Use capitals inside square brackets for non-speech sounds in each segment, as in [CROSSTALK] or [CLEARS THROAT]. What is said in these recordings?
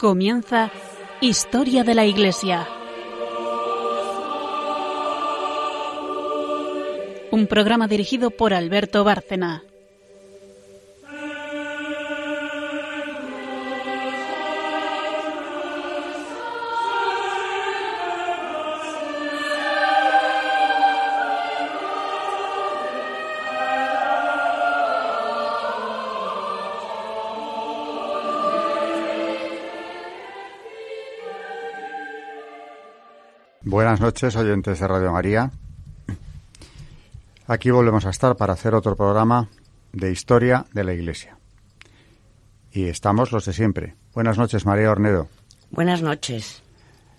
Comienza Historia de la Iglesia. Un programa dirigido por Alberto Bárcena. Buenas noches, oyentes de Radio María. Aquí volvemos a estar para hacer otro programa de historia de la Iglesia. Y estamos los de siempre. Buenas noches, María Ornedo. Buenas noches.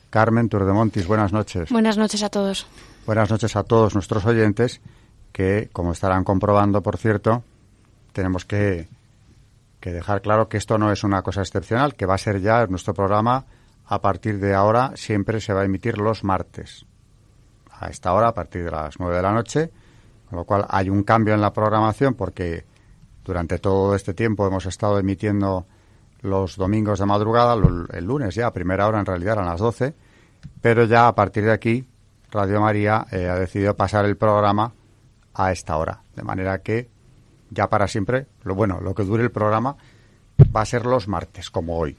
Carmen Turdemontis, buenas noches. Buenas noches a todos. Buenas noches a todos nuestros oyentes que, como estarán comprobando, por cierto, tenemos que, que dejar claro que esto no es una cosa excepcional, que va a ser ya nuestro programa a partir de ahora siempre se va a emitir los martes. A esta hora, a partir de las nueve de la noche, con lo cual hay un cambio en la programación porque durante todo este tiempo hemos estado emitiendo los domingos de madrugada, el lunes ya, a primera hora en realidad eran las 12, pero ya a partir de aquí Radio María eh, ha decidido pasar el programa a esta hora, de manera que ya para siempre, lo bueno, lo que dure el programa va a ser los martes, como hoy.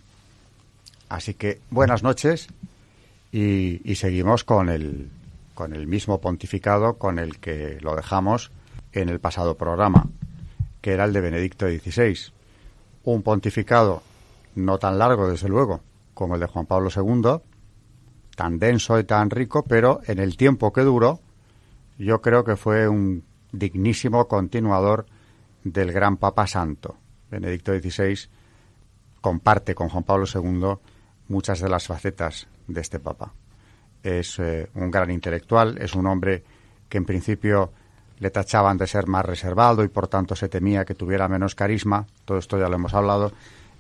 Así que buenas noches y, seguimos con el, con el mismo pontificado con el que lo dejamos en el pasado programa, que era el de Benedicto XVI. Un pontificado no tan largo, desde luego, como el de Juan Pablo II, tan denso y tan rico, pero en el tiempo que duró, yo creo que fue un dignísimo continuador del gran Papa Santo. Benedicto XVI comparte con Juan Pablo II muchas de las facetas de este Papa. Es eh, un gran intelectual, es un hombre que en principio le tachaban de ser más reservado y por tanto se temía que tuviera menos carisma, todo esto ya lo hemos hablado,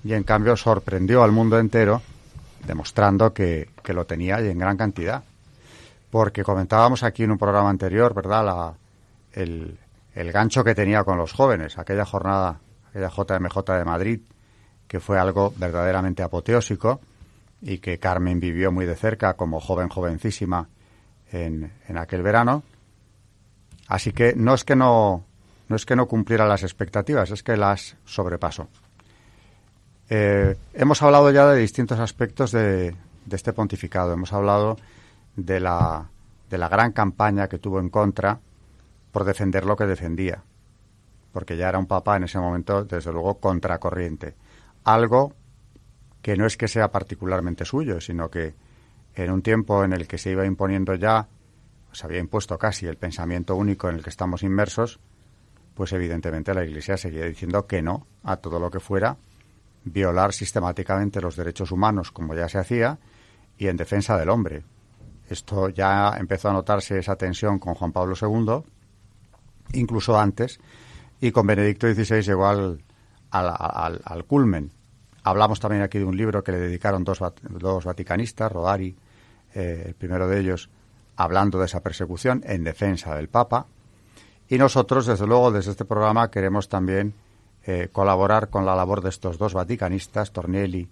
y en cambio sorprendió al mundo entero demostrando que, que lo tenía y en gran cantidad. Porque comentábamos aquí en un programa anterior, ¿verdad?, la, el, el gancho que tenía con los jóvenes, aquella jornada, aquella JMJ de Madrid, que fue algo verdaderamente apoteósico, y que Carmen vivió muy de cerca como joven, jovencísima en, en aquel verano. Así que no es que no, no es que no cumpliera las expectativas, es que las sobrepasó. Eh, hemos hablado ya de distintos aspectos de, de, este pontificado. Hemos hablado de la, de la gran campaña que tuvo en contra por defender lo que defendía, porque ya era un papa en ese momento, desde luego, contracorriente. Algo que no es que sea particularmente suyo, sino que en un tiempo en el que se iba imponiendo ya, se había impuesto casi el pensamiento único en el que estamos inmersos, pues evidentemente la Iglesia seguía diciendo que no a todo lo que fuera violar sistemáticamente los derechos humanos, como ya se hacía, y en defensa del hombre. Esto ya empezó a notarse esa tensión con Juan Pablo II, incluso antes, y con Benedicto XVI llegó al, al, al, al culmen. Hablamos también aquí de un libro que le dedicaron dos, dos vaticanistas, Rodari, eh, el primero de ellos, hablando de esa persecución en defensa del Papa. Y nosotros, desde luego, desde este programa queremos también eh, colaborar con la labor de estos dos vaticanistas, Tornielli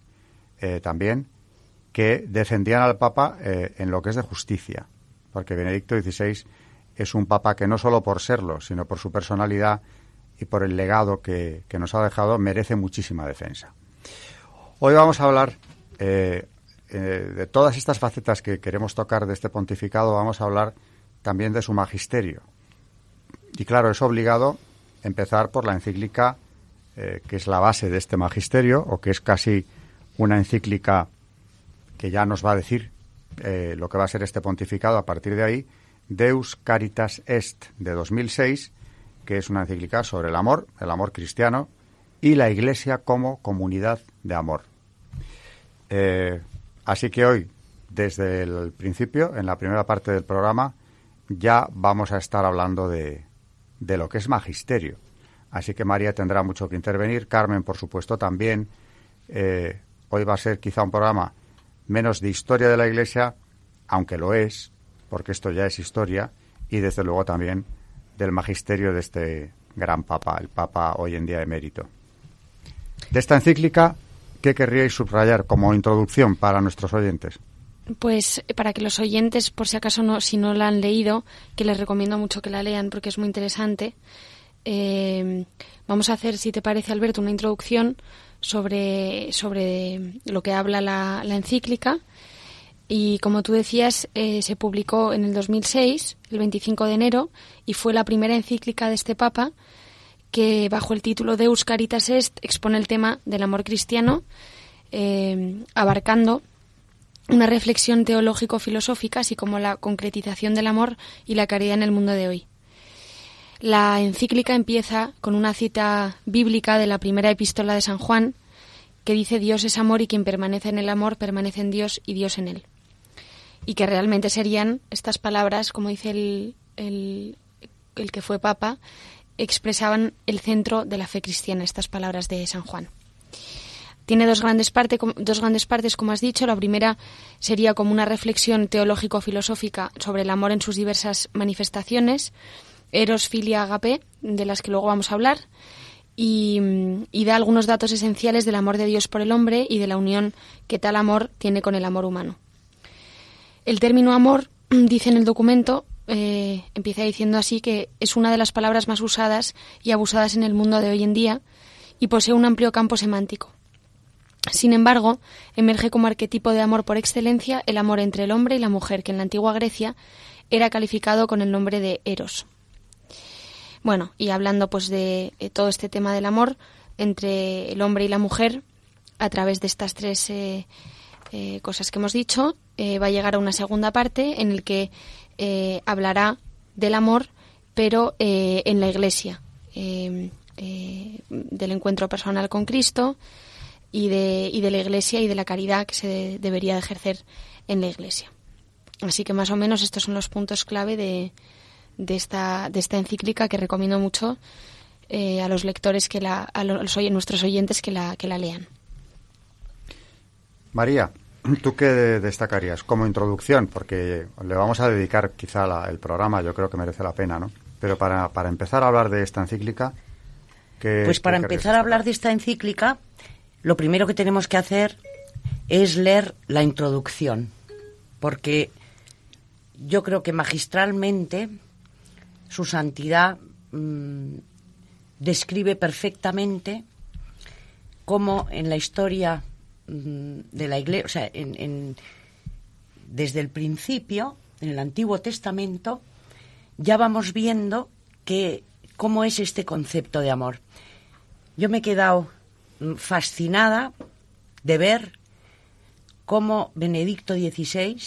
eh, también, que defendían al Papa eh, en lo que es de justicia. Porque Benedicto XVI es un Papa que no solo por serlo, sino por su personalidad y por el legado que, que nos ha dejado, merece muchísima defensa. Hoy vamos a hablar eh, eh, de todas estas facetas que queremos tocar de este pontificado, vamos a hablar también de su magisterio. Y claro, es obligado empezar por la encíclica eh, que es la base de este magisterio, o que es casi una encíclica que ya nos va a decir lo que va a ser este pontificado a partir de ahí, Deus Caritas Est de 2006, que es una encíclica sobre el amor, el amor cristiano, y la Iglesia como comunidad de amor. Eh, así que hoy, desde el principio, en la primera parte del programa, ya vamos a estar hablando de, de lo que es magisterio. Así que María tendrá mucho que intervenir, Carmen, por supuesto, también. Eh, hoy va a ser quizá un programa menos de historia de la Iglesia, aunque lo es, porque esto ya es historia, y desde luego también del magisterio de este gran Papa, el Papa hoy en día emérito. De esta encíclica ¿qué querríais subrayar como introducción para nuestros oyentes? Pues eh, para que los oyentes, por si acaso no, si no la han leído, que les recomiendo mucho que la lean porque es muy interesante. Eh, vamos a hacer, si te parece, Alberto, una introducción sobre, sobre lo que habla la, encíclica. Y como tú decías, eh, se publicó en el 2006, el 25 de enero, y fue la primera encíclica de este Papa que, bajo el título de Caritas Est, expone el tema del amor cristiano, abarcando una reflexión teológico-filosófica, así como la concretización del amor y la caridad en el mundo de hoy. La encíclica empieza con una cita bíblica de la primera epístola de San Juan, que dice Dios es amor y quien permanece en el amor permanece en Dios y Dios en él. Y que realmente serían estas palabras, como dice el, el que fue papa, expresaban el centro de la fe cristiana, estas palabras de San Juan. Tiene dos grandes, dos grandes partes, como has dicho. La primera sería como una reflexión teológico-filosófica sobre el amor en sus diversas manifestaciones, eros, filia, agape, de las que luego vamos a hablar, y, y da algunos datos esenciales del amor de Dios por el hombre y de la unión que tal amor tiene con el amor humano. El término amor, [CLEARS THROAT] dice en el documento, eh, empieza diciendo así que es una de las palabras más usadas y abusadas en el mundo de hoy en día y posee un amplio campo semántico. Sin embargo, emerge como arquetipo de amor por excelencia el amor entre el hombre y la mujer, que en la antigua Grecia era calificado con el nombre de Eros. Bueno, y hablando pues de, todo este tema del amor entre el hombre y la mujer, a través de estas tres eh, eh, cosas que hemos dicho, eh, va a llegar a una segunda parte en el que hablará del amor, pero en la Iglesia, del encuentro personal con Cristo, y de, y de la Iglesia y de la caridad que se debería ejercer en la Iglesia. Así que más o menos estos son los puntos clave de, de, esta, de encíclica que recomiendo mucho eh, a los lectores, que la, a los, nuestros oyentes que la, que la lean. María, ¿tú qué destacarías como introducción? Porque le vamos a dedicar quizá el programa, yo creo que merece la pena, ¿no? Pero para, para empezar a hablar de esta encíclica... pues para empezar a hablar de esta encíclica, lo primero que tenemos que hacer es leer la introducción, porque yo creo que magistralmente su santidad mm, describe perfectamente cómo en la historia de la iglesia, o sea, desde el principio, en el Antiguo Testamento, ya vamos viendo que cómo es este concepto de amor. Yo me he quedado fascinada de ver cómo Benedicto XVI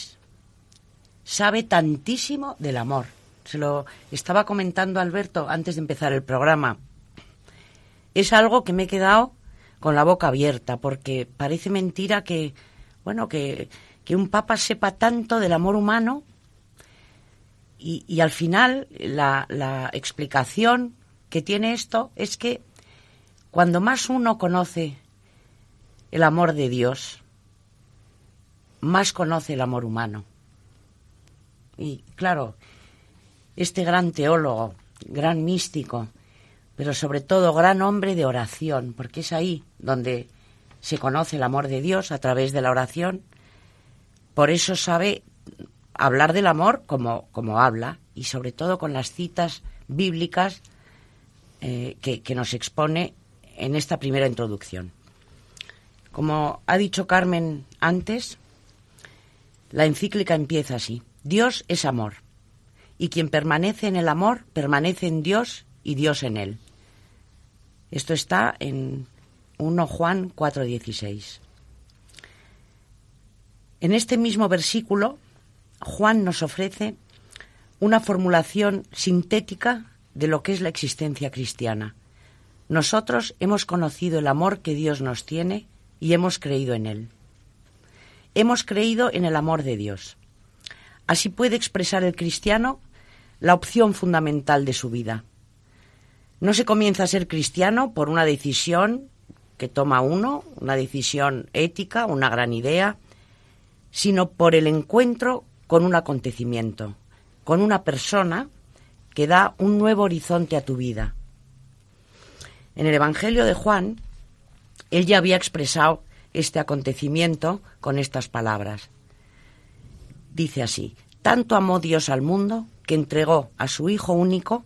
sabe tantísimo del amor. Se lo estaba comentando Alberto antes de empezar el programa. Es algo que me he quedado con la boca abierta, porque parece mentira que, bueno, que, un papa sepa tanto del amor humano y, y al final la, la explicación que tiene esto es que cuando más uno conoce el amor de Dios, más conoce el amor humano. Y claro, este gran teólogo, gran místico, pero sobre todo gran hombre de oración, porque es ahí donde se conoce el amor de Dios a través de la oración, por eso sabe hablar del amor como, como habla y sobre todo con las citas bíblicas eh, que, que nos expone en esta primera introducción. Como ha dicho Carmen antes, la encíclica empieza así. Dios es amor, y quien permanece en el amor permanece en Dios y Dios en él. Esto está en 1 Juan 4:16. En este mismo versículo, Juan nos ofrece una formulación sintética de lo que es la existencia cristiana. Nosotros hemos conocido el amor que Dios nos tiene y hemos creído en él. Hemos creído en el amor de Dios. Así puede expresar el cristiano la opción fundamental de su vida. No se comienza a ser cristiano por una decisión que toma uno, una decisión ética, una gran idea, sino por el encuentro con un acontecimiento, con una persona que da un nuevo horizonte a tu vida, en el Evangelio de Juan, él ya había expresado este acontecimiento con estas palabras. Dice así, tanto amó Dios al mundo que entregó a su Hijo único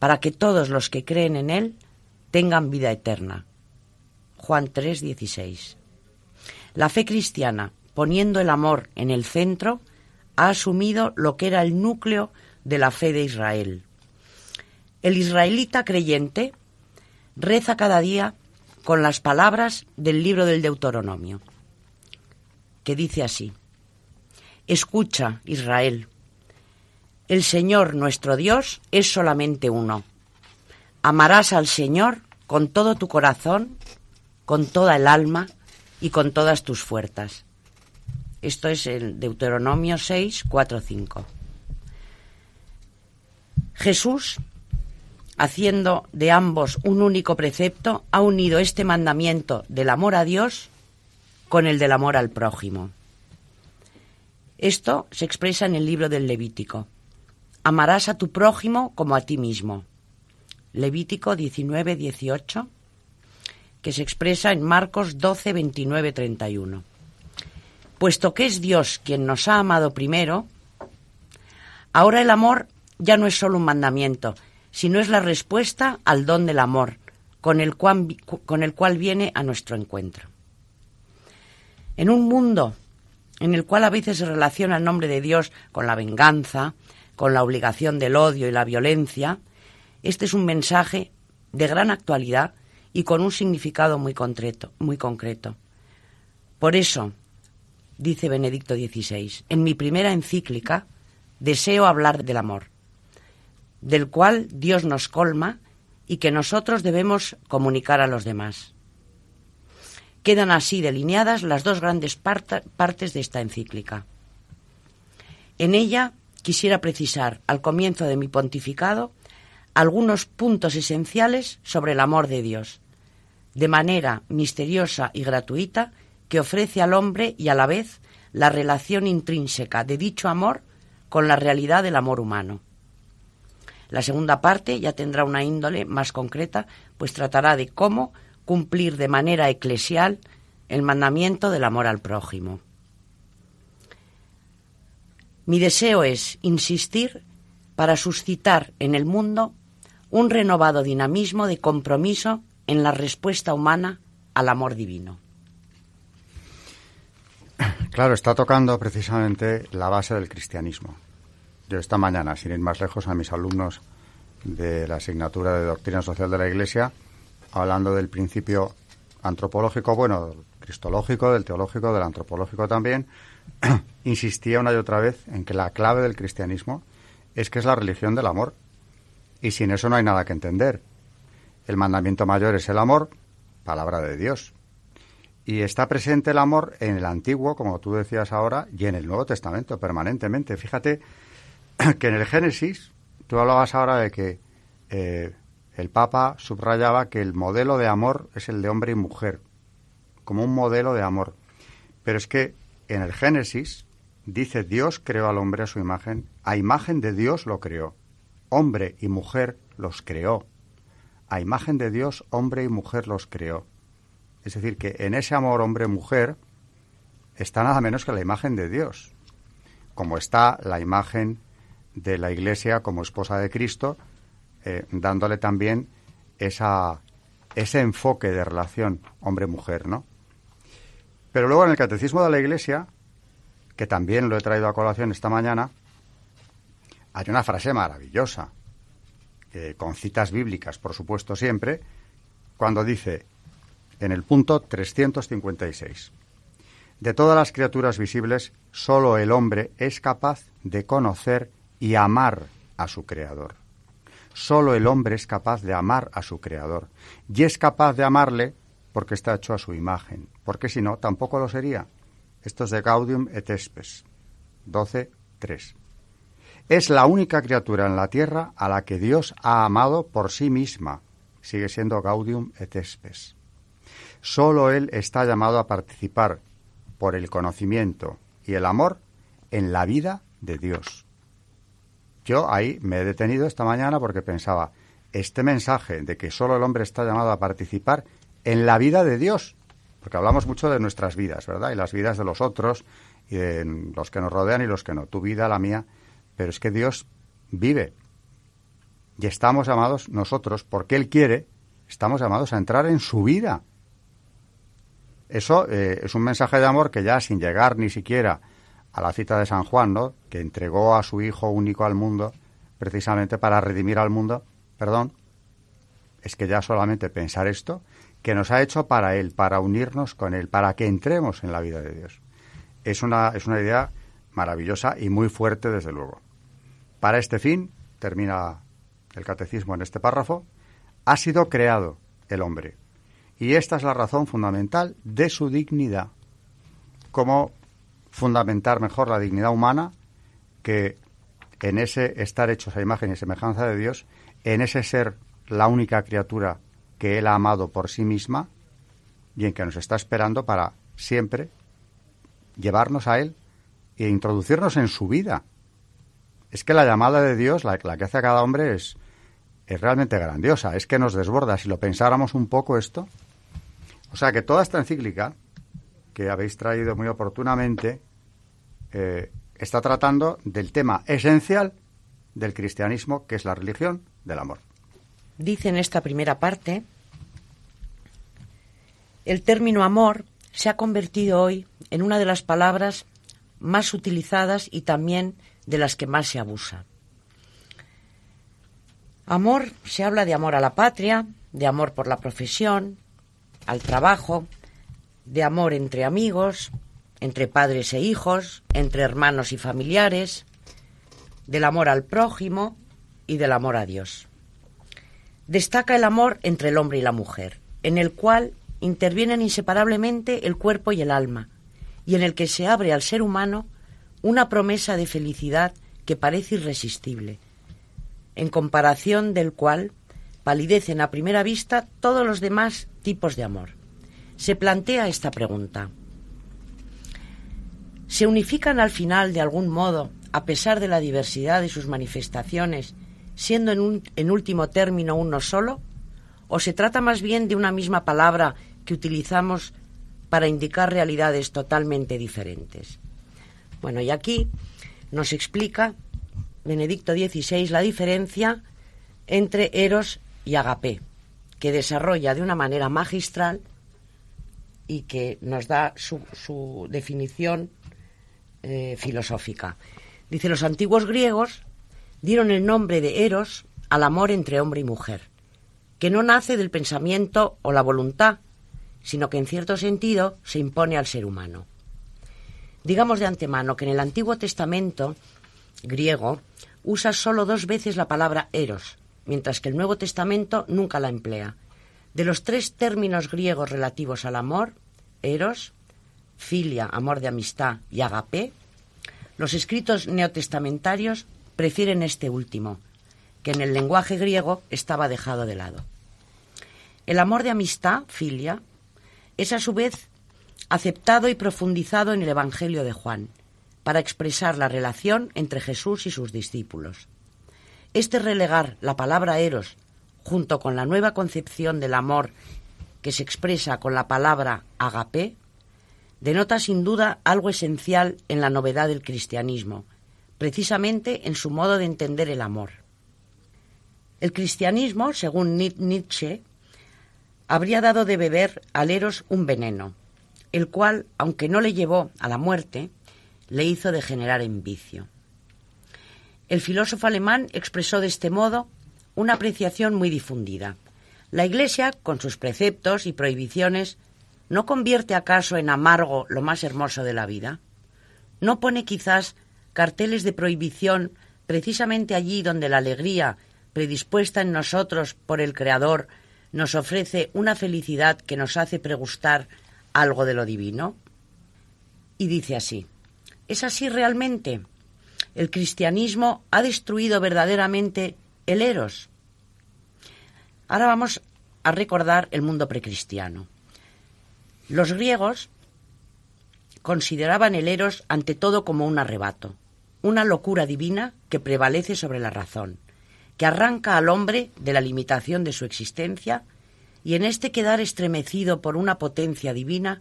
para que todos los que creen en Él tengan vida eterna. Juan 3:16. La fe cristiana, poniendo el amor en el centro, ha asumido lo que era el núcleo de la fe de Israel. El israelita creyente reza cada día con las palabras del libro del Deuteronomio, que dice así, Escucha, Israel, el Señor nuestro Dios es solamente uno. Amarás al Señor con todo tu corazón, con toda el alma y con todas tus fuerzas. Esto es el Deuteronomio 6, 4, 5. Jesús, haciendo de ambos un único precepto, ha unido este mandamiento del amor a Dios con el del amor al prójimo. Esto se expresa en el libro del Levítico. Amarás a tu prójimo como a ti mismo. Levítico 19, 18, que se expresa en Marcos 12, 29, 31 puesto que es Dios quien nos ha amado primero, ahora el amor ya no es solo un mandamiento, sino es la respuesta al don del amor, con el cual, con el cual viene a nuestro encuentro. En un mundo en el cual a veces se relaciona el nombre de Dios con la venganza, con la obligación del odio y la violencia, este es un mensaje de gran actualidad y con un significado muy concreto. Muy concreto. Por eso, dice Benedicto XVI, en mi primera encíclica deseo hablar del amor, del cual Dios nos colma y que nosotros debemos comunicar a los demás. Quedan así delineadas las dos grandes partes de esta encíclica. En ella quisiera precisar, al comienzo de mi pontificado, algunos puntos esenciales sobre el amor de Dios, de manera misteriosa y gratuita que ofrece al hombre y a la vez la relación intrínseca de dicho amor con la realidad del amor humano. La segunda parte ya tendrá una índole más concreta, pues tratará de cómo cumplir de manera eclesial el mandamiento del amor al prójimo. Mi deseo es insistir para suscitar en el mundo un renovado dinamismo de compromiso en la respuesta humana al amor divino. Claro, está tocando precisamente la base del cristianismo. Yo esta mañana, sin ir más lejos, a mis alumnos de la asignatura de Doctrina Social de la Iglesia, hablando del principio antropológico, bueno, cristológico, del teológico, del antropológico también, [CLEARS THROAT] insistía una y otra vez en que la clave del cristianismo es que es la religión del amor. Y sin eso no hay nada que entender. El mandamiento mayor es el amor, palabra de Dios. Y está presente el amor en el Antiguo, como tú decías ahora, y en el Nuevo Testamento permanentemente. Fíjate [CLEARS THROAT] que en el Génesis, tú hablabas ahora de que eh, el Papa subrayaba que el modelo de amor es el de hombre y mujer, como un modelo de amor. Pero es que en el Génesis dice Dios creó al hombre a su imagen, a imagen de Dios lo creó, hombre y mujer los creó, a imagen de Dios hombre y mujer los creó. Es decir, que en ese amor hombre-mujer está nada menos que la imagen de Dios, como está la imagen de la Iglesia como esposa de Cristo, eh, dándole también esa, ese enfoque de relación hombre-mujer, ¿no? Pero luego en el Catecismo de la Iglesia, que también lo he traído a colación esta mañana, hay una frase maravillosa, con citas bíblicas, por supuesto, siempre, cuando dice, en el punto 356. De todas las criaturas visibles, sólo el hombre es capaz de conocer y amar a su Creador. Sólo el hombre es capaz de amar a su Creador. Y es capaz de amarle porque está hecho a su imagen, porque si no, tampoco lo sería. Esto es de Gaudium et Spes, 12.3. Es la única criatura en la tierra a la que Dios ha amado por sí misma. Sigue siendo Gaudium et Spes. Solo Él está llamado a participar por el conocimiento y el amor en la vida de Dios. Yo ahí me he detenido esta mañana porque pensaba, este mensaje de que solo el hombre está llamado a participar en la vida de Dios, porque hablamos mucho de nuestras vidas, ¿verdad? Y las vidas de los otros, y de los que nos rodean y los que no. Tu vida, la mía. Pero es que Dios vive. Y estamos llamados nosotros, porque Él quiere, estamos llamados a entrar en su vida. Eso eh, es un mensaje de amor que ya sin llegar ni siquiera a la cita de San Juan, ¿no? Que entregó a su Hijo único al mundo precisamente para redimir al mundo, perdón, es que ya solamente pensar esto, que nos ha hecho para Él, para unirnos con Él, para que entremos en la vida de Dios. Es una, es una idea maravillosa y muy fuerte, desde luego. Para este fin, termina el catecismo en este párrafo, ha sido creado el hombre. Y esta es la razón fundamental de su dignidad. Cómo fundamentar mejor la dignidad humana que en ese estar hechos a imagen y semejanza de Dios, en ese ser la única criatura que Él ha amado por sí misma y en que nos está esperando para siempre llevarnos a Él e introducirnos en su vida. Es que la llamada de Dios, la, que hace a cada hombre, es, es realmente grandiosa, es que nos desborda. Si lo pensáramos un poco esto. O sea que toda esta encíclica, que habéis traído muy oportunamente, eh, está tratando del tema esencial del cristianismo, que es la religión del amor. Dice en esta primera parte, el término amor se ha convertido hoy en una de las palabras más utilizadas y también de las que más se abusa. Amor, se habla de amor a la patria, de amor por la profesión, al trabajo, de amor entre amigos, entre padres e hijos, entre hermanos y familiares, del amor al prójimo y del amor a Dios. Destaca el amor entre el hombre y la mujer, en el cual intervienen inseparablemente el cuerpo y el alma, y en el que se abre al ser humano una promesa de felicidad que parece irresistible, en comparación del cual palidecen a primera vista todos los demás tipos de amor. Se plantea esta pregunta se unifican al final de algún modo, a pesar de la diversidad de sus manifestaciones, siendo en, en último término uno solo? ¿O se trata más bien de una misma palabra que utilizamos para indicar realidades totalmente diferentes? Bueno, y aquí nos explica Benedicto XVI la diferencia entre eros y agape, que desarrolla de una manera magistral y que nos da su, su definición eh, filosófica. Dice, los antiguos griegos dieron el nombre de Eros al amor entre hombre y mujer, que no nace del pensamiento o la voluntad, sino que en cierto sentido se impone al ser humano. Digamos de antemano que en el Antiguo Testamento griego usa solo dos veces la palabra eros, mientras que el Nuevo Testamento nunca la emplea. De los tres términos griegos relativos al amor, eros, filia, amor de amistad y agape, los escritos neotestamentarios prefieren este último, que en el lenguaje griego estaba dejado de lado. El amor de amistad, filia, es a su vez aceptado y profundizado en el Evangelio de Juan, para expresar la relación entre Jesús y sus discípulos. Este relegar la palabra eros junto con la nueva concepción del amor que se expresa con la palabra agape denota sin duda algo esencial en la novedad del cristianismo, precisamente en su modo de entender el amor. El cristianismo, según Nietzsche, habría dado de beber al Eros un veneno, el cual, aunque no le llevó a la muerte, le hizo degenerar en vicio. El filósofo alemán expresó de este modo una apreciación muy difundida. La Iglesia, con sus preceptos y prohibiciones, ¿No convierte acaso en amargo lo más hermoso de la vida? ¿No pone quizás carteles de prohibición precisamente allí donde la alegría, predispuesta en nosotros por el Creador, nos ofrece una felicidad que nos hace pregustar algo de lo divino? Y dice así, ¿es así realmente? ¿El cristianismo ha destruido verdaderamente el eros? Ahora vamos a recordar el mundo precristiano. Los griegos consideraban el eros ante todo como un arrebato, una locura divina que prevalece sobre la razón, que arranca al hombre de la limitación de su existencia y en este quedar estremecido por una potencia divina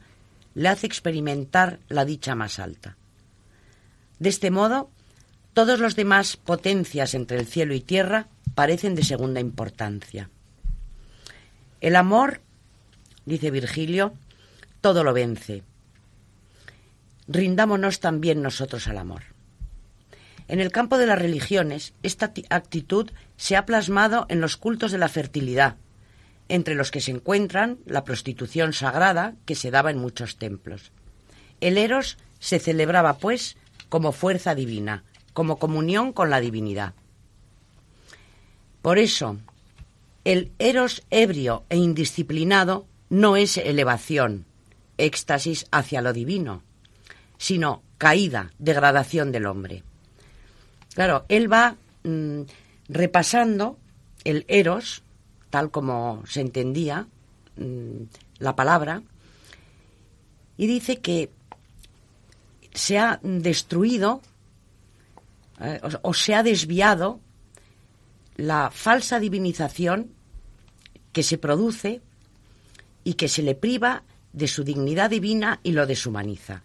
le hace experimentar la dicha más alta. De este modo, todos los demás potencias entre el cielo y tierra parecen de segunda importancia. El amor, dice Virgilio, todo lo vence. Rindámonos también nosotros al amor. En el campo de las religiones, esta actitud se ha plasmado en los cultos de la fertilidad, entre los que se encuentran la prostitución sagrada que se daba en muchos templos. El eros se celebraba, pues, como fuerza divina, como comunión con la divinidad. Por eso, el eros ebrio e indisciplinado no es elevación, éxtasis hacia lo divino, sino caída, degradación del hombre. Claro, él va mm, repasando el eros, tal como se entendía mm, la palabra, y dice que se ha destruido eh, o, se ha desviado la falsa divinización que se produce y que se le priva de su dignidad divina y lo deshumaniza.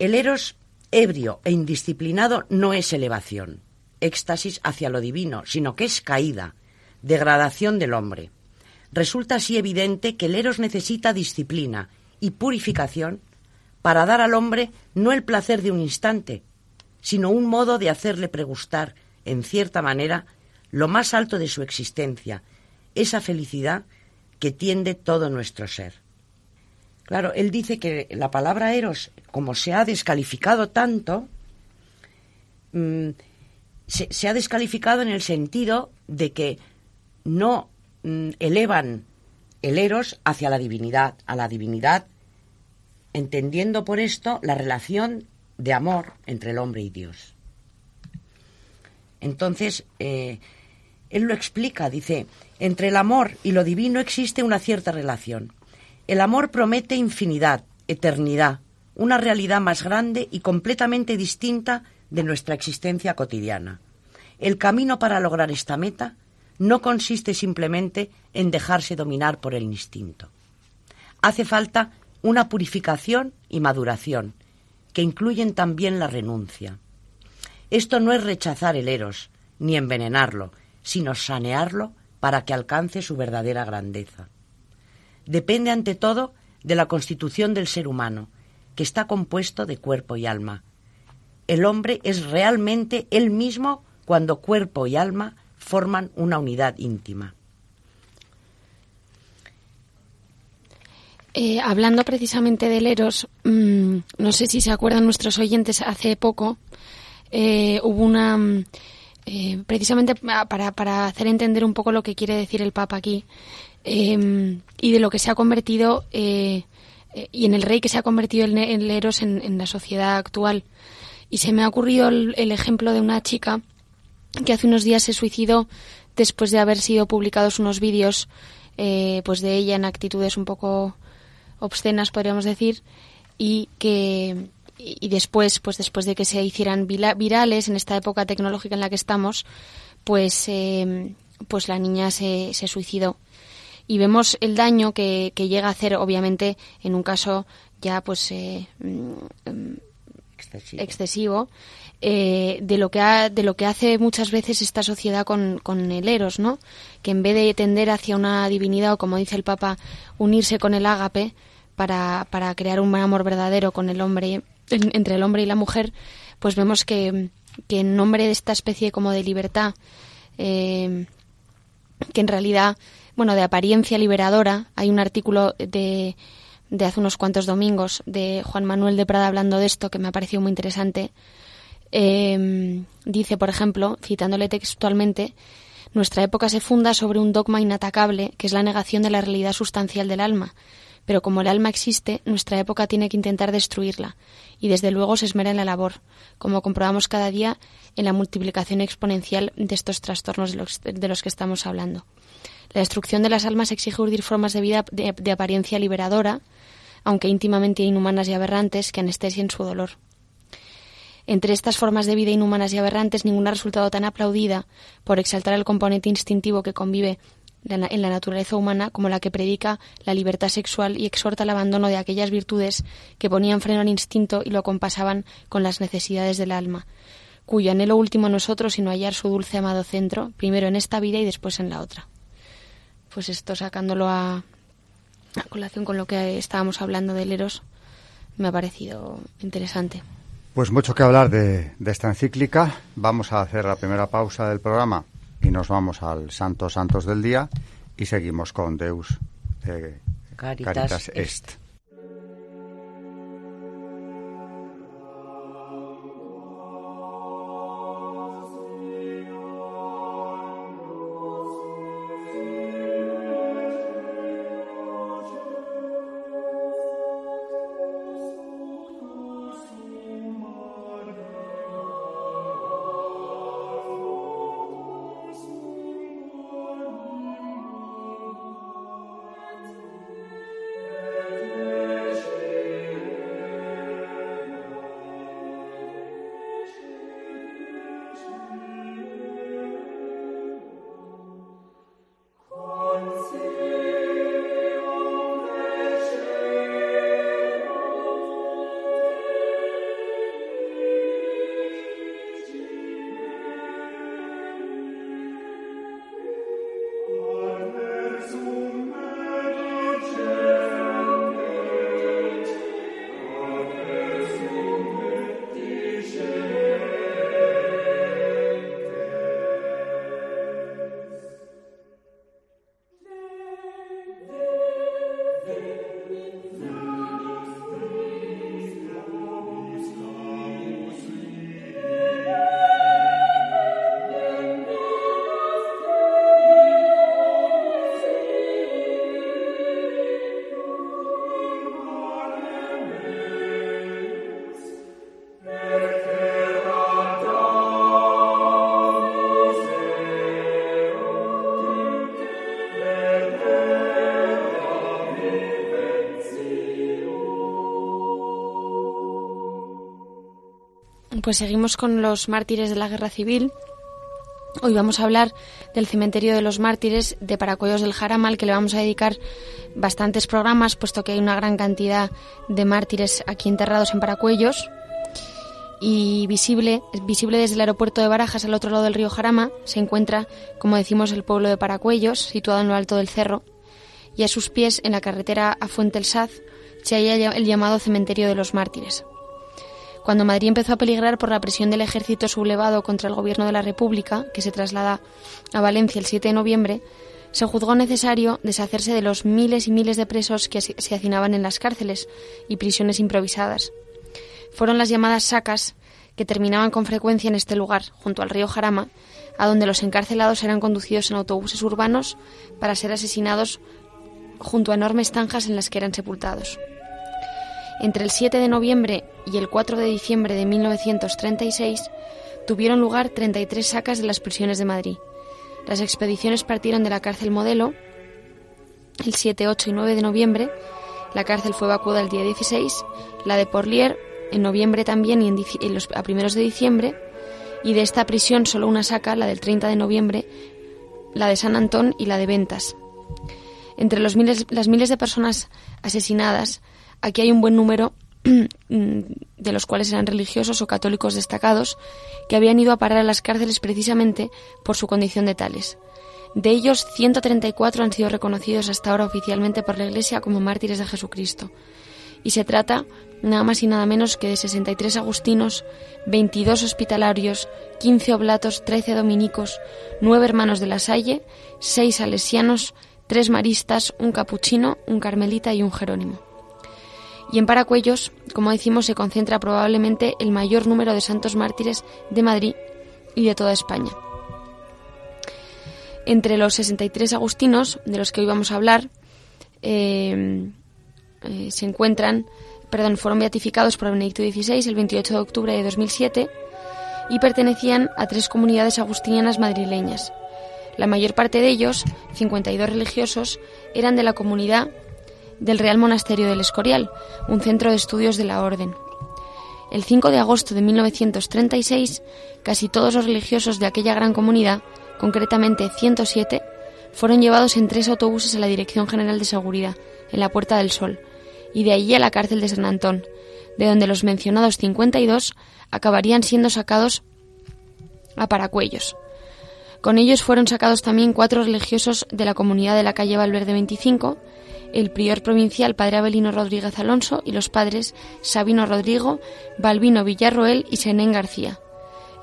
El eros ebrio e indisciplinado no es elevación, éxtasis hacia lo divino, sino que es caída, degradación del hombre. Resulta así evidente que el eros necesita disciplina y purificación para dar al hombre no el placer de un instante, sino un modo de hacerle pregustar, en cierta manera, lo más alto de su existencia, esa felicidad que tiende todo nuestro ser. Claro, él dice que la palabra eros, como se ha descalificado tanto, mm, se, ha descalificado en el sentido de que no mm, elevan el eros hacia la divinidad, a la divinidad, entendiendo por esto la relación de amor entre el hombre y Dios. Entonces, eh, él lo explica, dice, entre el amor y lo divino existe una cierta relación. El amor promete infinidad, eternidad, una realidad más grande y completamente distinta de nuestra existencia cotidiana. El camino para lograr esta meta no consiste simplemente en dejarse dominar por el instinto. Hace falta una purificación y maduración, que incluyen también la renuncia. Esto no es rechazar el eros, ni envenenarlo, sino sanearlo para que alcance su verdadera grandeza. Depende ante todo de la constitución del ser humano, que está compuesto de cuerpo y alma. El hombre es realmente él mismo cuando cuerpo y alma forman una unidad íntima. Eh, hablando precisamente del Eros, mm, no sé si se acuerdan nuestros oyentes, hace poco eh, hubo una... Eh, precisamente para, para, hacer entender un poco lo que quiere decir el Papa aquí y de lo que se ha convertido y en el rey que se ha convertido el, el Eros en, la sociedad actual. Y se me ha ocurrido el, el ejemplo de una chica que hace unos días se suicidó después de haber sido publicados unos vídeos pues de ella en actitudes un poco obscenas, podríamos decir, y que y después, pues después de que se hicieran virales en esta época tecnológica en la que estamos, pues, eh, pues la niña se, se suicidó. Y vemos el daño que, que, llega a hacer, obviamente, en un caso ya pues eh, mm, excesivo, eh, de lo que de lo que hace muchas veces esta sociedad con, con el eros, ¿no? Que en vez de tender hacia una divinidad o como dice el Papa, unirse con el ágape, para, para crear un amor verdadero con el hombre, entre el hombre y la mujer, pues vemos que, en nombre de esta especie como de libertad, eh, que en realidad, bueno, de apariencia liberadora, hay un artículo de, de hace unos cuantos domingos de Juan Manuel de Prada hablando de esto que me ha parecido muy interesante. Eh, dice, por ejemplo, citándole textualmente, nuestra época se funda sobre un dogma inatacable que es la negación de la realidad sustancial del alma, pero como el alma existe, nuestra época tiene que intentar destruirla, y desde luego se esmera en la labor, como comprobamos cada día en la multiplicación exponencial de estos trastornos de los, que estamos hablando. La destrucción de las almas exige urdir formas de vida de, apariencia liberadora, aunque íntimamente inhumanas y aberrantes, que anestesien su dolor. Entre estas formas de vida inhumanas y aberrantes, ninguna ha resultado tan aplaudida por exaltar el componente instintivo que convive en la naturaleza humana como la que predica la libertad sexual y exhorta el abandono de aquellas virtudes que ponían freno al instinto y lo compasaban con las necesidades del alma, cuyo anhelo último no es otro sino hallar su dulce amado centro, primero en esta vida y después en la otra. Pues esto sacándolo a, a colación con lo que estábamos hablando del Eros, me ha parecido interesante. Pues mucho que hablar de esta encíclica. Vamos a hacer la primera pausa del programa y nos vamos al Santos Santos del Día y seguimos con Deus eh, Caritas Caritas Est. Est. Pues seguimos con los mártires de la guerra civil. Hoy vamos a hablar del cementerio de los mártires de Paracuellos del Jarama, al que le vamos a dedicar bastantes programas, puesto que hay una gran cantidad de mártires aquí enterrados en Paracuellos. Y visible, visible desde el aeropuerto de Barajas al otro lado del río Jarama se encuentra, como decimos, el pueblo de Paracuellos, situado en lo alto del cerro. Y a sus pies, en la carretera a Fuente el Saz, se halla el llamado cementerio de los mártires. Cuando Madrid empezó a peligrar por la presión del ejército sublevado contra el gobierno de la República, que se traslada a Valencia el 7 de noviembre, se juzgó necesario deshacerse de los miles y miles de presos que se hacinaban en las cárceles y prisiones improvisadas. Fueron las llamadas sacas que terminaban con frecuencia en este lugar, junto al río Jarama, a donde los encarcelados eran conducidos en autobuses urbanos para ser asesinados junto a enormes zanjas en las que eran sepultados. Entre el 7 de noviembre y el 4 de diciembre de 1936 tuvieron lugar 33 sacas de las prisiones de Madrid. Las expediciones partieron de la cárcel Modelo el 7, 8 y 9 de noviembre. La cárcel fue evacuada el día 16, la de Porlier en noviembre también y los, a primeros de diciembre. Y de esta prisión solo una saca, la del 30 de noviembre, la de San Antón y la de Ventas. Entre los miles, las miles de personas asesinadas, aquí hay un buen número [CLEARS THROAT] de los cuales eran religiosos o católicos destacados que habían ido a parar a las cárceles precisamente por su condición de tales. De ellos, 134 han sido reconocidos hasta ahora oficialmente por la Iglesia como mártires de Jesucristo. Y se trata nada más y nada menos que de 63 agustinos, 22 hospitalarios, 15 oblatos, 13 dominicos, 9 hermanos de la Salle, 6 salesianos, 3 maristas, un capuchino, un carmelita y un jerónimo. Y en Paracuellos, como decimos, se concentra probablemente el mayor número de santos mártires de Madrid y de toda España. Entre los 63 agustinos, de los que hoy vamos a hablar, eh, eh, se encuentran, perdón, fueron beatificados por Benedicto XVI el 28 de octubre de 2007 y pertenecían a tres comunidades agustinianas madrileñas. La mayor parte de ellos, 52 religiosos, eran de la comunidad del Real Monasterio del Escorial, un centro de estudios de la Orden. El 5 de agosto de 1936, casi todos los religiosos de aquella gran comunidad, concretamente 107, fueron llevados en tres autobuses a la Dirección General de Seguridad, en la Puerta del Sol, y de allí a la cárcel de San Antón, de donde los mencionados 52 acabarían siendo sacados a Paracuellos. Con ellos fueron sacados también cuatro religiosos de la comunidad de la calle Valverde 25, el prior provincial padre Abelino Rodríguez Alonso y los padres Sabino Rodrigo, Balbino Villarroel y Senén García.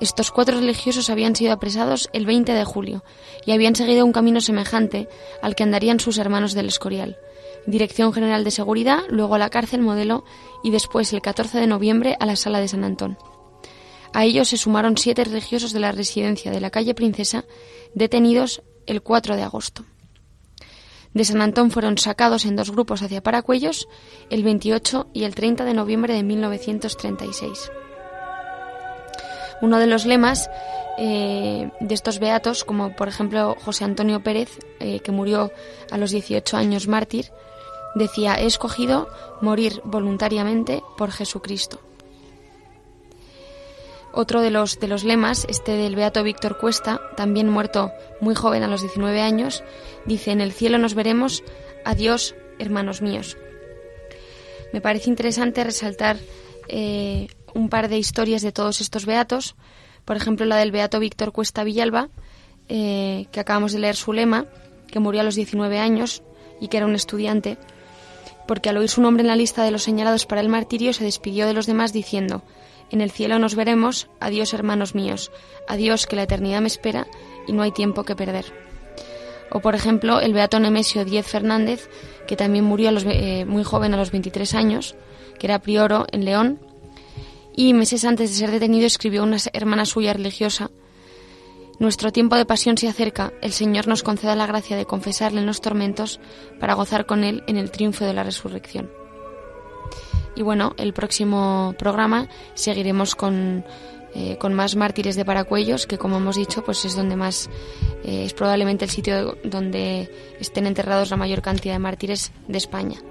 Estos cuatro religiosos habían sido apresados el 20 de julio y habían seguido un camino semejante al que andarían sus hermanos del Escorial. Dirección General de Seguridad, luego a la cárcel modelo y después el 14 de noviembre a la sala de San Antón. A ellos se sumaron siete religiosos de la residencia de la calle Princesa, detenidos el 4 de agosto. De San Antón fueron sacados en dos grupos hacia Paracuellos el 28 y el 30 de noviembre de 1936. Uno de los lemas eh, de estos beatos, como por ejemplo José Antonio Pérez, eh, que murió a los 18 años mártir, decía, he escogido morir voluntariamente por Jesucristo. Otro de los, de los lemas, este del Beato Víctor Cuesta, también muerto muy joven a los 19 años, dice, en el cielo nos veremos, adiós, hermanos míos. Me parece interesante resaltar eh, un par de historias de todos estos beatos, por ejemplo la del Beato Víctor Cuesta Villalba, eh, que acabamos de leer su lema, que murió a los 19 años y que era un estudiante, porque al oír su nombre en la lista de los señalados para el martirio se despidió de los demás diciendo, en el cielo nos veremos, adiós hermanos míos, adiós que la eternidad me espera y no hay tiempo que perder. O por ejemplo el beato Nemesio Diez Fernández, que también murió eh, muy joven a los 23 años, que era prioro en León, y meses antes de ser detenido escribió una hermana suya religiosa, Nuestro tiempo de pasión se acerca, el Señor nos conceda la gracia de confesarle en los tormentos para gozar con Él en el triunfo de la resurrección. Y bueno, el próximo programa seguiremos con, eh, con más mártires de Paracuellos, que como hemos dicho, pues es donde más eh, es probablemente el sitio donde estén enterrados la mayor cantidad de mártires de España.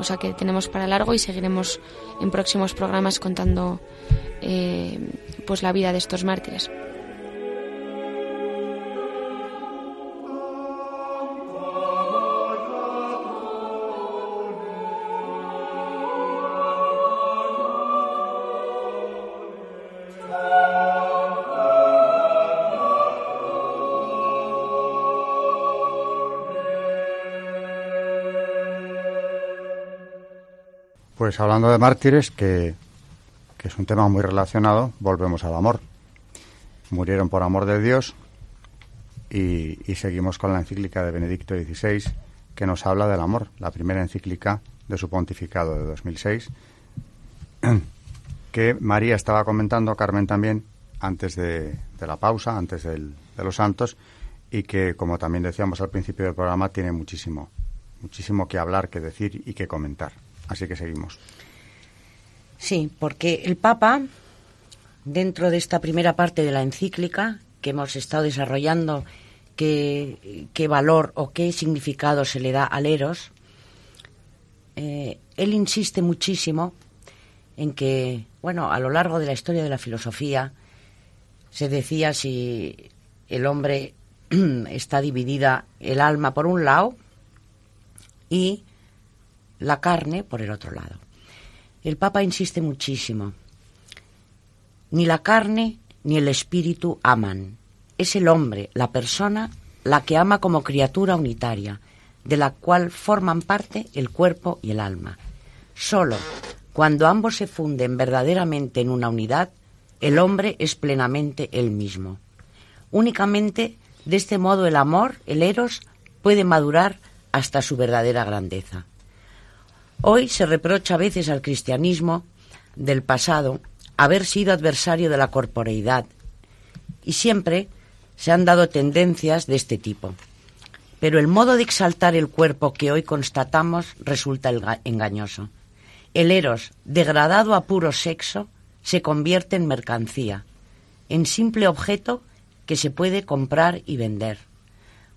O sea que tenemos para largo y seguiremos en próximos programas contando eh, pues la vida de estos mártires. Pues hablando de mártires, que, es un tema muy relacionado, volvemos al amor. Murieron por amor de Dios y, seguimos con la encíclica de Benedicto XVI, que nos habla del amor, la primera encíclica de su pontificado de 2006, que María estaba comentando, Carmen también, antes de, la pausa, antes de los santos, y que, como también decíamos al principio del programa, tiene muchísimo, muchísimo que hablar, que decir y que comentar. Así que seguimos. Sí, porque el Papa, dentro de esta primera parte de la encíclica que hemos estado desarrollando, qué, valor o qué significado se le da al Eros, eh, él insiste muchísimo en que, bueno, a lo largo de la historia de la filosofía se decía si el hombre [CLEARS THROAT] está dividida el alma por un lado y la carne por el otro lado. El Papa insiste muchísimo. Ni la carne ni el espíritu aman. Es el hombre, la persona, la que ama como criatura unitaria, de la cual forman parte el cuerpo y el alma. Solo cuando ambos se funden verdaderamente en una unidad, el hombre es plenamente él mismo. Únicamente de este modo el amor, el eros, puede madurar hasta su verdadera grandeza. Hoy se reprocha a veces al cristianismo del pasado haber sido adversario de la corporeidad y siempre se han dado tendencias de este tipo. Pero el modo de exaltar el cuerpo que hoy constatamos resulta engañoso. El eros, degradado a puro sexo, se convierte en mercancía, en simple objeto que se puede comprar y vender.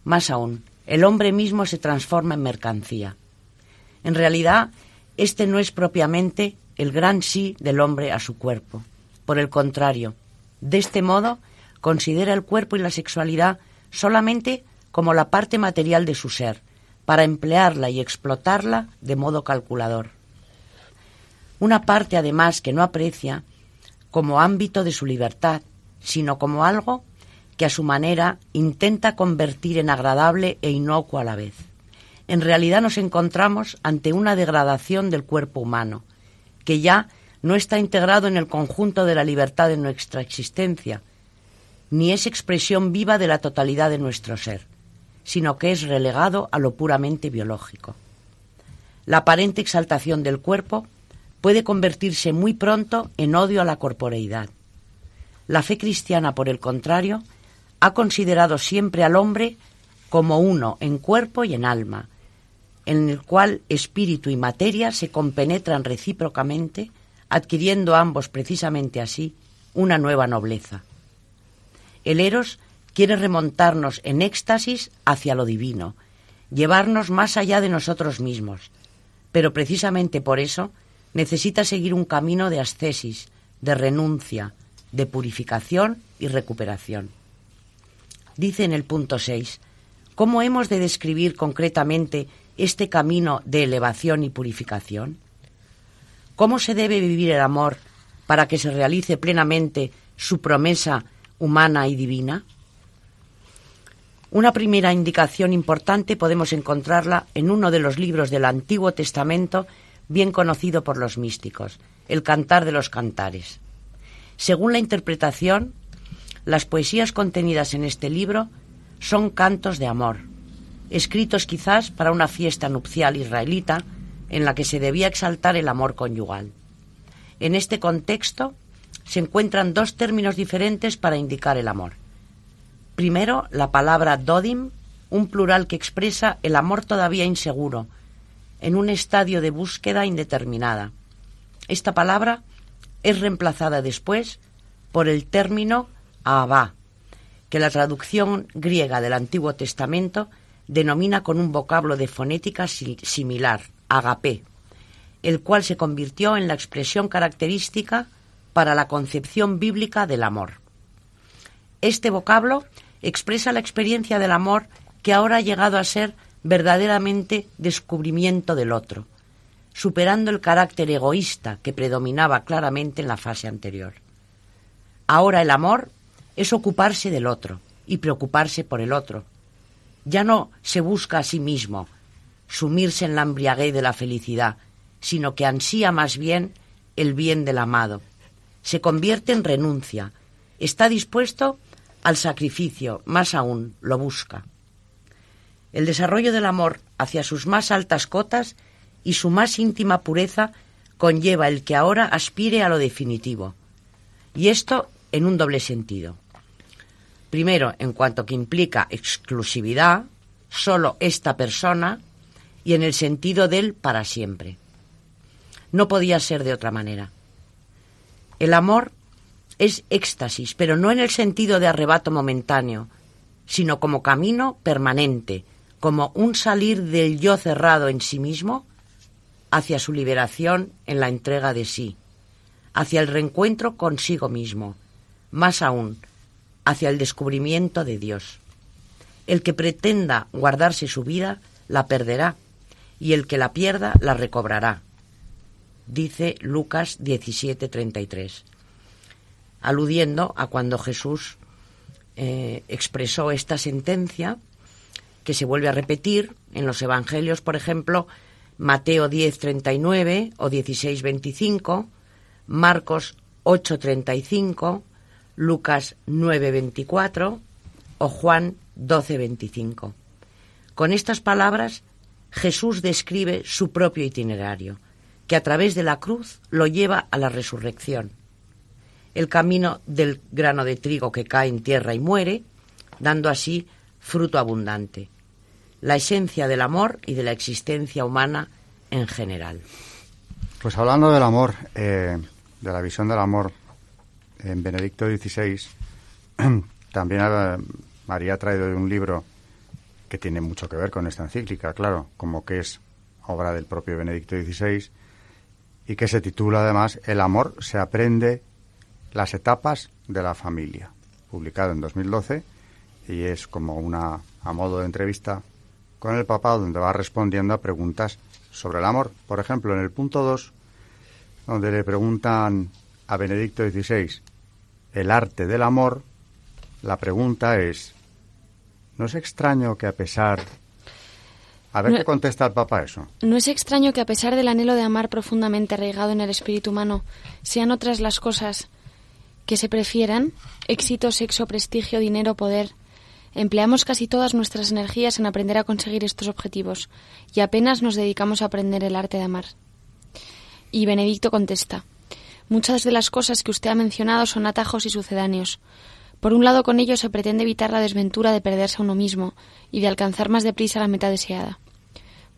Más aún, el hombre mismo se transforma en mercancía. En realidad, este no es propiamente el gran sí del hombre a su cuerpo. Por el contrario, de este modo, considera el cuerpo y la sexualidad solamente como la parte material de su ser, para emplearla y explotarla de modo calculador. Una parte, además, que no aprecia como ámbito de su libertad, sino como algo que a su manera intenta convertir en agradable e inocuo a la vez. En realidad nos encontramos ante una degradación del cuerpo humano, que ya no está integrado en el conjunto de la libertad de nuestra existencia, ni es expresión viva de la totalidad de nuestro ser, sino que es relegado a lo puramente biológico. La aparente exaltación del cuerpo puede convertirse muy pronto en odio a la corporeidad. La fe cristiana, por el contrario, ha considerado siempre al hombre como uno en cuerpo y en alma, en el cual espíritu y materia se compenetran recíprocamente, adquiriendo ambos precisamente así una nueva nobleza. El Eros quiere remontarnos en éxtasis hacia lo divino, llevarnos más allá de nosotros mismos, pero precisamente por eso necesita seguir un camino de ascesis, de renuncia, de purificación y recuperación. Dice en el punto 6, ¿cómo hemos de describir concretamente este camino de elevación y purificación? ¿Cómo se debe vivir el amor para que se realice plenamente su promesa humana y divina? Una primera indicación importante podemos encontrarla en uno de los libros del Antiguo Testamento bien conocido por los místicos, el Cantar de los Cantares. Según la interpretación, las poesías contenidas en este libro son cantos de amor, escritos quizás para una fiesta nupcial israelita en la que se debía exaltar el amor conyugal. En este contexto se encuentran dos términos diferentes para indicar el amor. Primero, la palabra dodim, un plural que expresa el amor todavía inseguro, en un estadio de búsqueda indeterminada. Esta palabra es reemplazada después por el término Abba, que la traducción griega del Antiguo Testamento denomina con un vocablo de fonética similar, agapé, el cual se convirtió en la expresión característica para la concepción bíblica del amor. Este vocablo expresa la experiencia del amor que ahora ha llegado a ser verdaderamente descubrimiento del otro, superando el carácter egoísta que predominaba claramente en la fase anterior. Ahora el amor es ocuparse del otro y preocuparse por el otro. Ya no se busca a sí mismo, sumirse en la embriaguez de la felicidad, sino que ansía más bien el bien del amado. Se convierte en renuncia, está dispuesto al sacrificio, más aún, lo busca. El desarrollo del amor hacia sus más altas cotas y su más íntima pureza conlleva el que ahora aspire a lo definitivo. Y esto en un doble sentido. Primero, en cuanto que implica exclusividad, solo esta persona, y en el sentido del para siempre. No podía ser de otra manera. El amor es éxtasis, pero no en el sentido de arrebato momentáneo, sino como camino permanente, como un salir del yo cerrado en sí mismo hacia su liberación en la entrega de sí, hacia el reencuentro consigo mismo, más aún, hacia el descubrimiento de Dios. El que pretenda guardarse su vida la perderá y el que la pierda la recobrará. Dice Lucas 17:33, aludiendo a cuando Jesús eh, expresó esta sentencia que se vuelve a repetir en los Evangelios, por ejemplo, Mateo 10:39 o 16:25, Marcos 8:35, Lucas 9:24 o Juan 12:25. Con estas palabras Jesús describe su propio itinerario, que a través de la cruz lo lleva a la resurrección. El camino del grano de trigo que cae en tierra y muere, dando así fruto abundante. La esencia del amor y de la existencia humana en general. Pues hablando del amor, eh, de la visión del amor en Benedicto XVI, [CLEARS THROAT] también María ha traído un libro que tiene mucho que ver con esta encíclica, claro, como que es obra del propio Benedicto XVI, y que se titula además El amor se aprende las etapas de la familia, publicado en 2012, y es como una a modo de entrevista con el Papa, donde va respondiendo a preguntas sobre el amor. Por ejemplo, en el punto 2, donde le preguntan a Benedicto XVI el arte del amor, la pregunta es, ¿no es extraño que a pesar... A ver qué contesta el Papa eso. No es extraño que a pesar del anhelo de amar profundamente arraigado en el espíritu humano, sean otras las cosas que se prefieran, éxito, sexo, prestigio, dinero, poder. Empleamos casi todas nuestras energías en aprender a conseguir estos objetivos y apenas nos dedicamos a aprender el arte de amar. Y Benedicto contesta, muchas de las cosas que usted ha mencionado son atajos y sucedáneos. Por un lado, con ello se pretende evitar la desventura de perderse a uno mismo y de alcanzar más deprisa la meta deseada.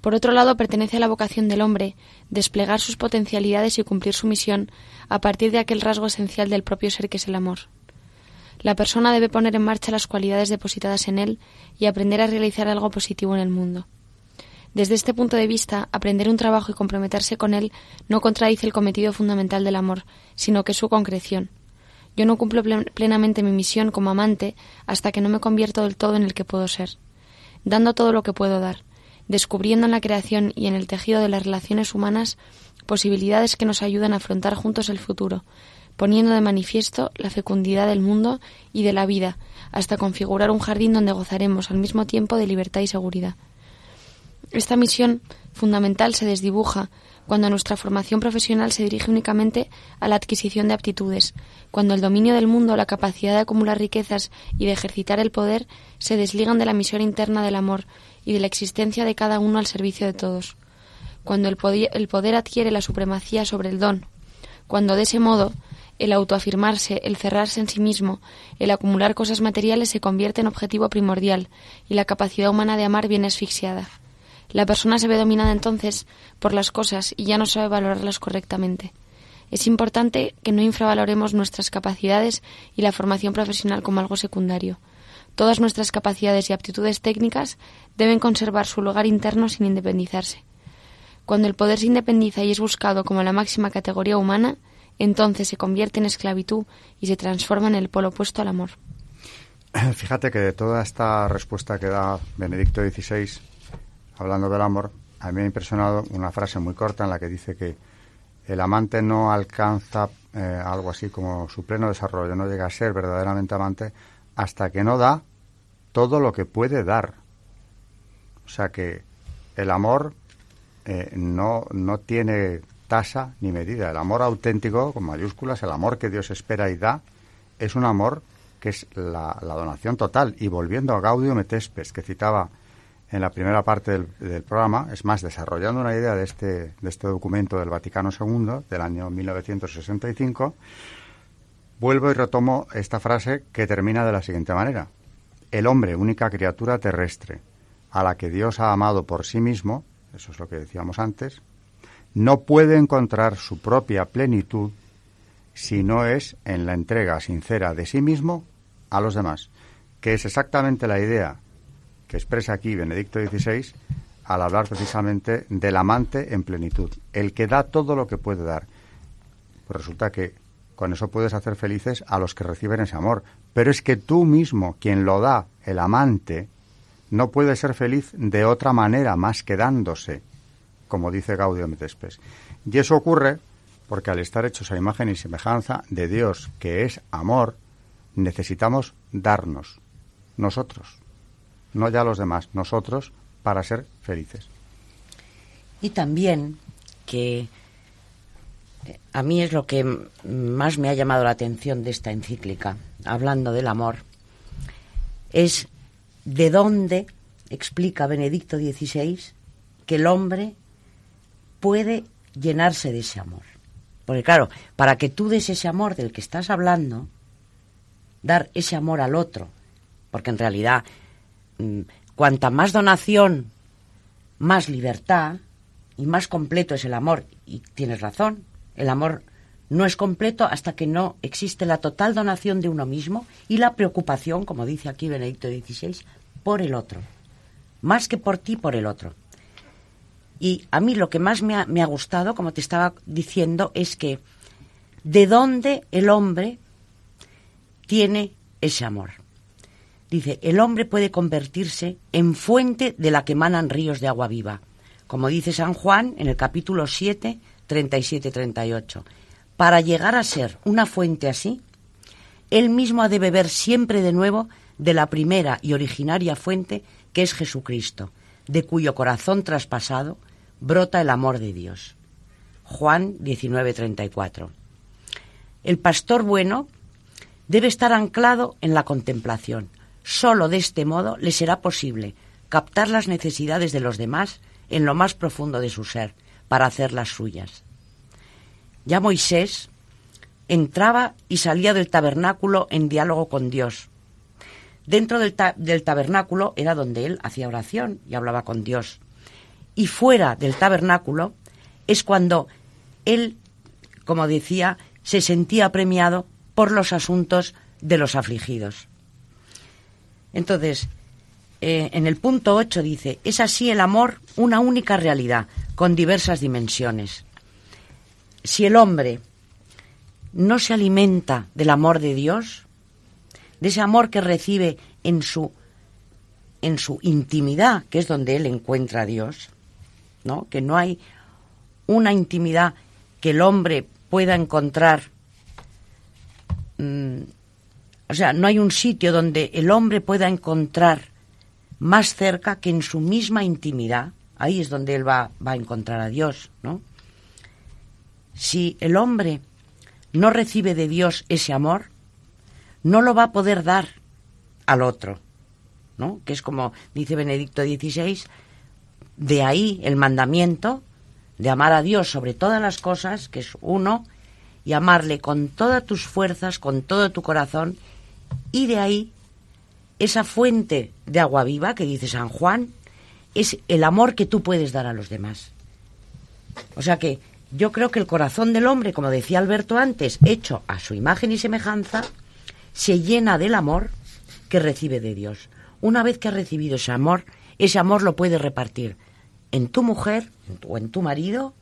Por otro lado, pertenece a la vocación del hombre desplegar sus potencialidades y cumplir su misión a partir de aquel rasgo esencial del propio ser que es el amor. La persona debe poner en marcha las cualidades depositadas en él y aprender a realizar algo positivo en el mundo. Desde este punto de vista, aprender un trabajo y comprometerse con él no contradice el cometido fundamental del amor, sino que es su concreción. Yo no cumplo plenamente mi misión como amante hasta que no me convierto del todo en el que puedo ser, dando todo lo que puedo dar, descubriendo en la creación y en el tejido de las relaciones humanas posibilidades que nos ayudan a afrontar juntos el futuro, poniendo de manifiesto la fecundidad del mundo y de la vida, hasta configurar un jardín donde gozaremos al mismo tiempo de libertad y seguridad. Esta misión fundamental se desdibuja cuando nuestra formación profesional se dirige únicamente a la adquisición de aptitudes, cuando el dominio del mundo, la capacidad de acumular riquezas y de ejercitar el poder se desligan de la misión interna del amor y de la existencia de cada uno al servicio de todos. Cuando el poder, adquiere la supremacía sobre el don, cuando de ese modo el autoafirmarse, el cerrarse en sí mismo, el acumular cosas materiales se convierte en objetivo primordial y la capacidad humana de amar viene asfixiada. La persona se ve dominada entonces por las cosas y ya no sabe valorarlas correctamente. Es importante que no infravaloremos nuestras capacidades y la formación profesional como algo secundario. Todas nuestras capacidades y aptitudes técnicas deben conservar su lugar interno sin independizarse. Cuando el poder se independiza y es buscado como la máxima categoría humana, entonces se convierte en esclavitud y se transforma en el polo opuesto al amor. Fíjate que de toda esta respuesta que da Benedicto XVI, hablando del amor, a mí me ha impresionado una frase muy corta en la que dice que el amante no alcanza eh, algo así como su pleno desarrollo, no llega a ser verdaderamente amante hasta que no da todo lo que puede dar. O sea que el amor eh, no, no tiene tasa ni medida. El amor auténtico, con mayúsculas, el amor que Dios espera y da, es un amor que es la, donación total. Y volviendo a Gaudio et que citaba en la primera parte del, programa, es más, desarrollando una idea de este, de este documento del Vaticano II del año 1965, vuelvo y retomo esta frase que termina de la siguiente manera. El hombre, única criatura terrestre, a la que Dios ha amado por sí mismo, eso es lo que decíamos antes, no puede encontrar su propia plenitud si no es en la entrega sincera de sí mismo a los demás, que es exactamente la idea que expresa aquí Benedicto XVI al hablar precisamente del amante en plenitud, el que da todo lo que puede dar. Pues resulta que con eso puedes hacer felices a los que reciben ese amor. Pero es que tú mismo, quien lo da, el amante, no puede ser feliz de otra manera más que dándose, como dice Gaudio Metespes. Y eso ocurre porque al estar hechos a imagen y semejanza de Dios, que es amor, necesitamos darnos, nosotros, no ya los demás, nosotros, para ser felices. Y también que a mí es lo que más me ha llamado la atención de esta encíclica, hablando del amor, es de dónde explica Benedicto XVI que el hombre puede llenarse de ese amor. Porque claro, para que tú des ese amor del que estás hablando, dar ese amor al otro, porque en realidad cuanta más donación, más libertad y más completo es el amor. Y tienes razón, el amor no es completo hasta que no existe la total donación de uno mismo y la preocupación, como dice aquí Benedicto XVI, por el otro. Más que por ti, por el otro. Y a mí lo que más me ha, me ha gustado, como te estaba diciendo, es que de dónde el hombre tiene ese amor. Dice, el hombre puede convertirse en fuente de la que emanan ríos de agua viva, como dice San Juan en el capítulo 7, 37-38. Para llegar a ser una fuente así, él mismo ha de beber siempre de nuevo de la primera y originaria fuente que es Jesucristo, de cuyo corazón traspasado brota el amor de Dios. Juan 19:34. El pastor bueno debe estar anclado en la contemplación. Solo de este modo le será posible captar las necesidades de los demás en lo más profundo de su ser para hacer las suyas. Ya Moisés entraba y salía del tabernáculo en diálogo con Dios. Dentro del, del, tabernáculo era donde él hacía oración y hablaba con Dios. Y fuera del tabernáculo es cuando él, como decía, se sentía premiado por los asuntos de los afligidos. Entonces, eh, en el punto 8 dice, es así el amor una única realidad, con diversas dimensiones. Si el hombre no se alimenta del amor de Dios, de ese amor que recibe en su en su intimidad, que es donde él encuentra a Dios, ¿no? Que no hay una intimidad que el hombre pueda encontrar mm, o sea, no hay un sitio donde el hombre pueda encontrar más cerca que en su misma intimidad. Ahí es donde él va, va a encontrar a Dios, ¿no? Si el hombre no recibe de Dios ese amor, no lo va a poder dar al otro, ¿no? Que es como dice Benedicto XVI, de ahí el mandamiento de amar a Dios sobre todas las cosas, que es uno, y amarle con todas tus fuerzas, con todo tu corazón, y de ahí esa fuente de agua viva que dice San Juan, es el amor que tú puedes dar a los demás. O sea que yo creo que el corazón del hombre, como decía Alberto antes, hecho a su imagen y semejanza, se llena del amor que recibe de Dios. Una vez que ha recibido ese amor, ese amor lo puede repartir en tu mujer o en tu marido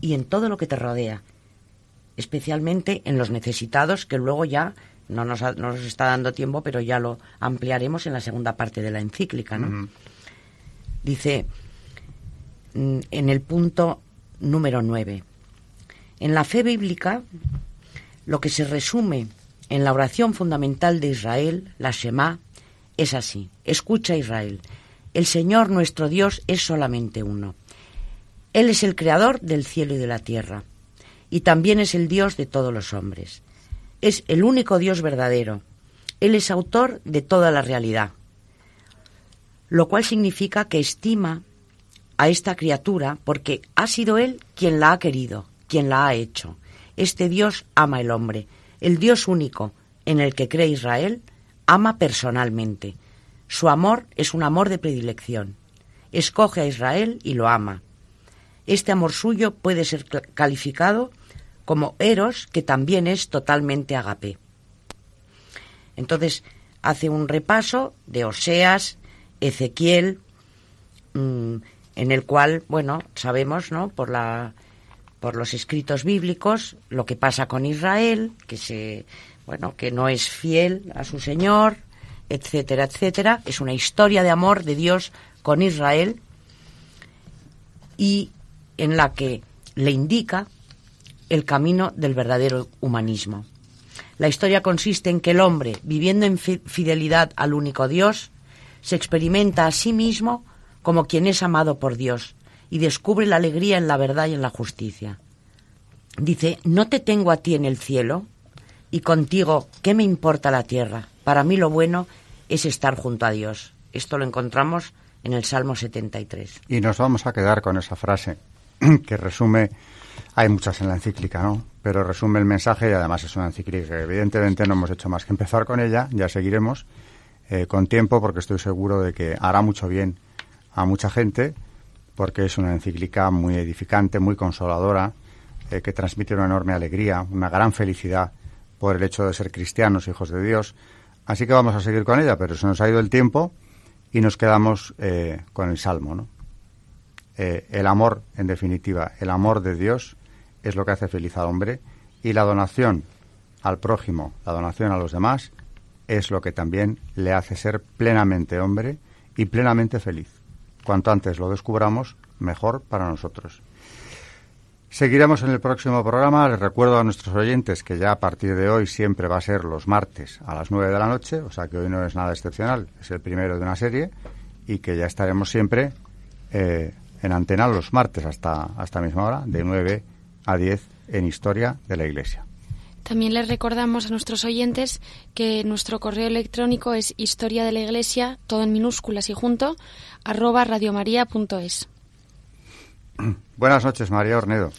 y en todo lo que te rodea, especialmente en los necesitados que luego ya no nos, nos, está dando tiempo, pero ya lo ampliaremos en la segunda parte de la encíclica. ¿no? Dice mm, en el punto número 9, en la fe bíblica, lo que se resume en la oración fundamental de Israel, la Shema, es así. Escucha Israel, el Señor nuestro Dios es solamente uno. Él es el creador del cielo y de la tierra, y también es el Dios de todos los hombres. Es el único Dios verdadero. Él es autor de toda la realidad, lo cual significa que estima a esta criatura porque ha sido Él quien la ha querido, quien la ha hecho. Este Dios ama el hombre. El Dios único en el que cree Israel ama personalmente. Su amor es un amor de predilección. Escoge a Israel y lo ama. Este amor suyo puede ser calificado como Eros, que también es totalmente agape. Entonces, hace un repaso de Oseas, Ezequiel, mm, en el cual, bueno, sabemos, ¿no? Por la por los escritos bíblicos lo que pasa con Israel, que se bueno, que no es fiel a su Señor, etcétera, etcétera. Es una historia de amor de Dios con Israel y en la que le indica el camino del verdadero humanismo. La historia consiste en que el hombre, viviendo en fidelidad al único Dios, se experimenta a sí mismo como quien es amado por Dios y descubre la alegría en la verdad y en la justicia. Dice, no te tengo a ti en el cielo y contigo, ¿qué me importa la tierra? Para mí lo bueno es estar junto a Dios. Esto lo encontramos en el Salmo 73. Y nos vamos a quedar con esa frase [CLEARS THROAT] que resume hay muchas en la encíclica, ¿no? Pero resume el mensaje y además es una encíclica evidentemente no hemos hecho más que empezar con ella, ya seguiremos eh, con tiempo porque estoy seguro de que hará mucho bien a mucha gente porque es una encíclica muy edificante, muy consoladora, eh, que transmite una enorme alegría, una gran felicidad por el hecho de ser cristianos, hijos de Dios. Así que vamos a seguir con ella, pero se nos ha ido el tiempo y nos quedamos eh, con el Salmo, ¿no? el amor, en definitiva, el amor de Dios es lo que hace feliz al hombre y la donación al prójimo, la donación a los demás, es lo que también le hace ser plenamente hombre y plenamente feliz. Cuanto antes lo descubramos, mejor para nosotros. Seguiremos en el próximo programa. Les recuerdo a nuestros oyentes que ya a partir de hoy siempre va a ser los martes a las 9 de la noche, o sea que hoy no es nada excepcional, es el primero de una serie y que ya estaremos siempre eh, en antena los martes hasta, hasta misma hora, de 9 a 10 en Historia de la Iglesia. También les recordamos a nuestros oyentes que nuestro correo electrónico es historia de la iglesia, todo en minúsculas y junto, arroba radiomaria.es. Buenas noches, María Ornedo.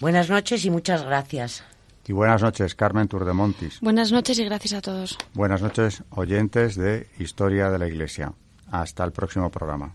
Buenas noches y muchas gracias. Y buenas noches, Carmen Turdemontis. Buenas noches y gracias a todos. Buenas noches, oyentes de Historia de la Iglesia. Hasta el próximo programa.